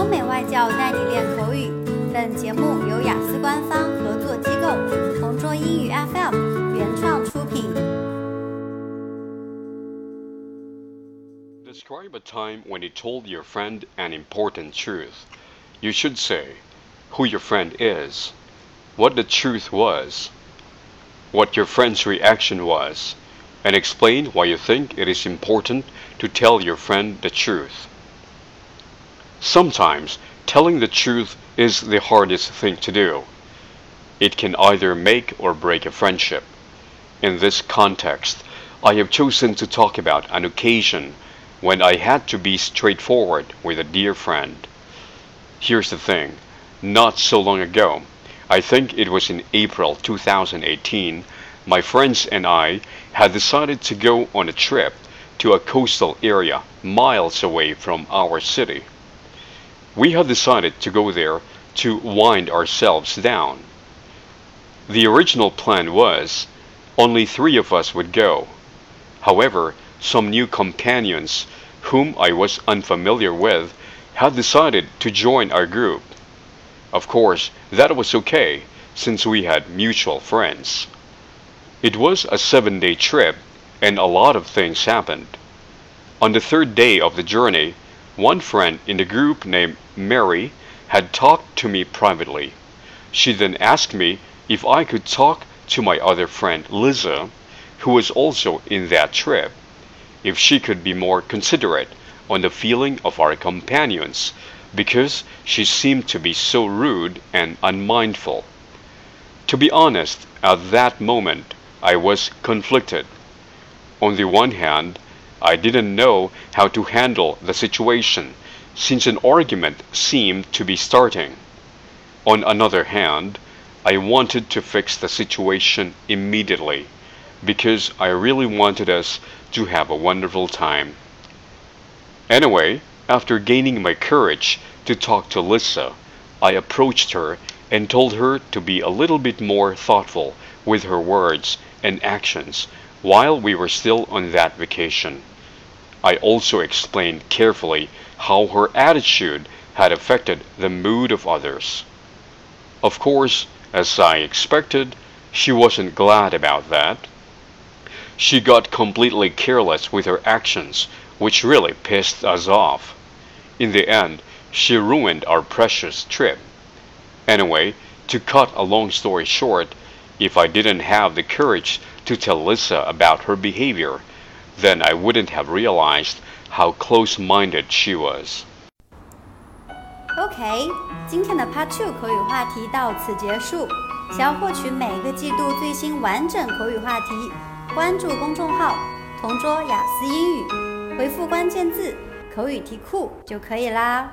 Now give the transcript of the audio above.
欧美外教带你练口语。本节目由雅思官方合作机构同桌英语 FM 原创出品。Describe a time when you told your friend an important truth. You should say who your friend is, what the truth was, what your friend's reaction was, and explain why you think it is important to tell your friend the truth. Sometimes telling the truth is the hardest thing to do. It can either make or break a friendship. In this context, I have chosen to talk about an occasion when I had to be straightforward with a dear friend. Here's the thing not so long ago, I think it was in April 2018, my friends and I had decided to go on a trip to a coastal area miles away from our city. We had decided to go there to wind ourselves down. The original plan was only three of us would go. However, some new companions whom I was unfamiliar with had decided to join our group. Of course, that was okay since we had mutual friends. It was a seven day trip and a lot of things happened. On the third day of the journey, one friend in the group named Mary had talked to me privately. She then asked me if I could talk to my other friend Liza, who was also in that trip, if she could be more considerate on the feeling of our companions, because she seemed to be so rude and unmindful. To be honest, at that moment, I was conflicted. On the one hand, I didn't know how to handle the situation since an argument seemed to be starting. On another hand, I wanted to fix the situation immediately because I really wanted us to have a wonderful time. Anyway, after gaining my courage to talk to Lisa, I approached her and told her to be a little bit more thoughtful with her words and actions while we were still on that vacation. I also explained carefully how her attitude had affected the mood of others. Of course, as I expected, she wasn't glad about that. She got completely careless with her actions, which really pissed us off. In the end, she ruined our precious trip. Anyway, to cut a long story short, if I didn't have the courage to tell Lisa about her behavior, then I wouldn't have realized how close-minded she was. OK，今天的 Part Two 口语话题到此结束。想要获取每个季度最新完整口语话题，关注公众号“同桌雅思英语”，回复关键字“口语题库”就可以啦。